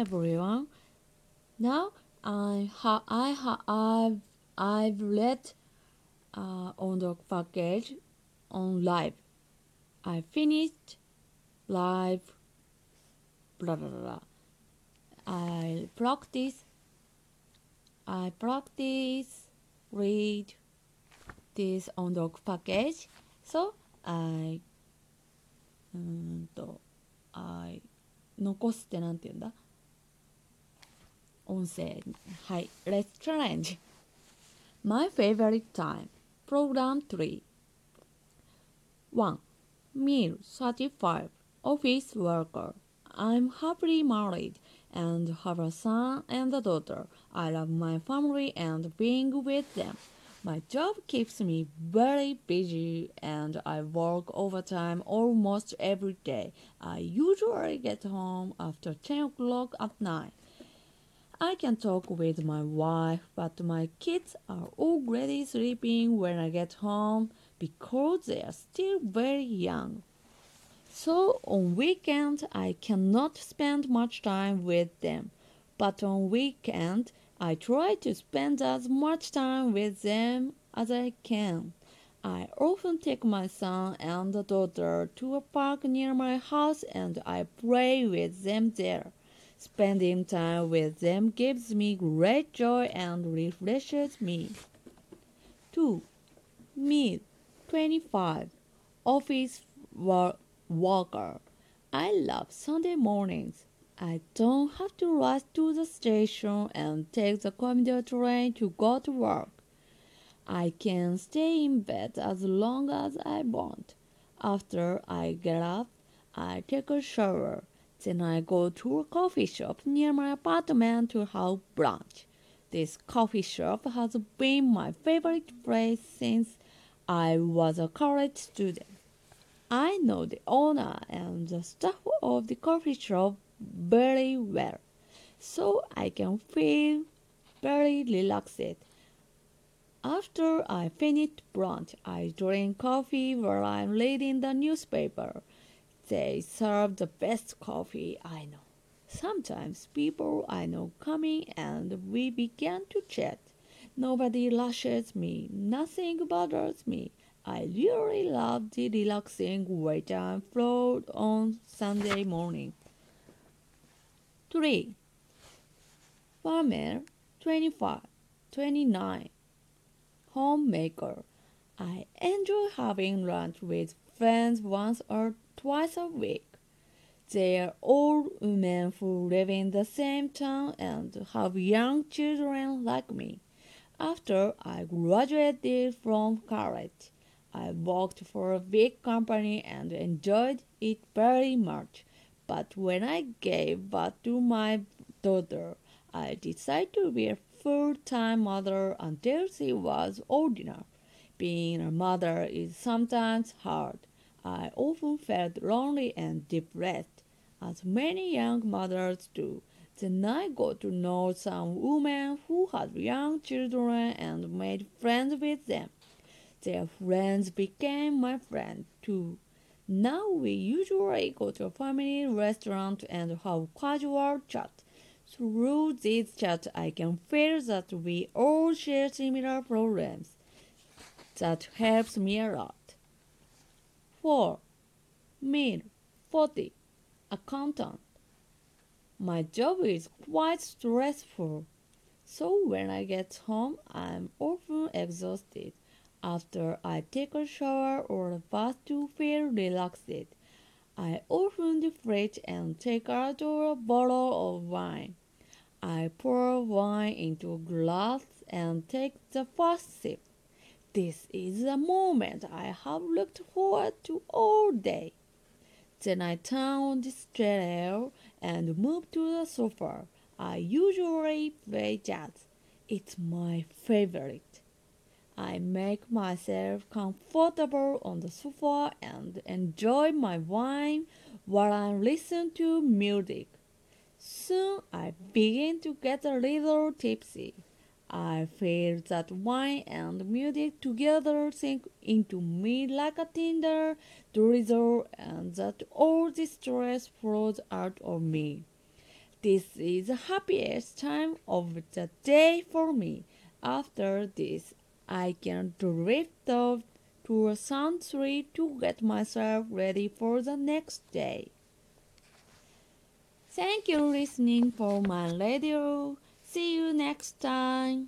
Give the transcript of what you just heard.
everyone. Now I ha I ha I've I've read uh, on the package on live. I finished live. Blah blah blah. I practice. I practice read this on the package. So I うーんと I 残すってなんて言うんだ on let's challenge. My favorite time. Program 3. 1. Meal 35. Office worker. I'm happily married and have a son and a daughter. I love my family and being with them. My job keeps me very busy and I work overtime almost every day. I usually get home after 10 o'clock at night. I can talk with my wife, but my kids are already sleeping when I get home because they are still very young. So on weekends I cannot spend much time with them, but on weekend I try to spend as much time with them as I can. I often take my son and daughter to a park near my house and I play with them there. Spending time with them gives me great joy and refreshes me. 2. Me, 25, office wor- worker. I love Sunday mornings. I don't have to rush to the station and take the commuter train to go to work. I can stay in bed as long as I want. After I get up, I take a shower. Then I go to a coffee shop near my apartment to have brunch. This coffee shop has been my favorite place since I was a college student. I know the owner and the staff of the coffee shop very well, so I can feel very relaxed. After I finish brunch, I drink coffee while I'm reading the newspaper. They serve the best coffee I know. Sometimes people I know come in and we begin to chat. Nobody rushes me, nothing bothers me. I really love the relaxing waittime flow on Sunday morning. 3. Farmer 25, 29. Homemaker. I enjoy having lunch with friends once or twice a week. They are all women who live in the same town and have young children like me. After I graduated from college, I worked for a big company and enjoyed it very much. But when I gave birth to my daughter, I decided to be a full time mother until she was old enough. Being a mother is sometimes hard. I often felt lonely and depressed, as many young mothers do. Then I got to know some women who had young children and made friends with them. Their friends became my friends too. Now we usually go to a family restaurant and have casual chat. Through this chat, I can feel that we all share similar problems. That helps me a lot. 4. Meal 40. Accountant. My job is quite stressful, so when I get home, I'm often exhausted. After I take a shower or a bath to feel relaxed, I open the fridge and take out a bottle of wine. I pour wine into a glass and take the first sip. This is the moment I have looked forward to all day. Then I turn on the stereo and move to the sofa. I usually play jazz. It's my favorite. I make myself comfortable on the sofa and enjoy my wine while I listen to music. Soon I begin to get a little tipsy. I feel that wine and music together sink into me like a tender drizzle and that all the stress flows out of me. This is the happiest time of the day for me. After this, I can drift off to a sound tree to get myself ready for the next day. Thank you listening for my radio. See you next time.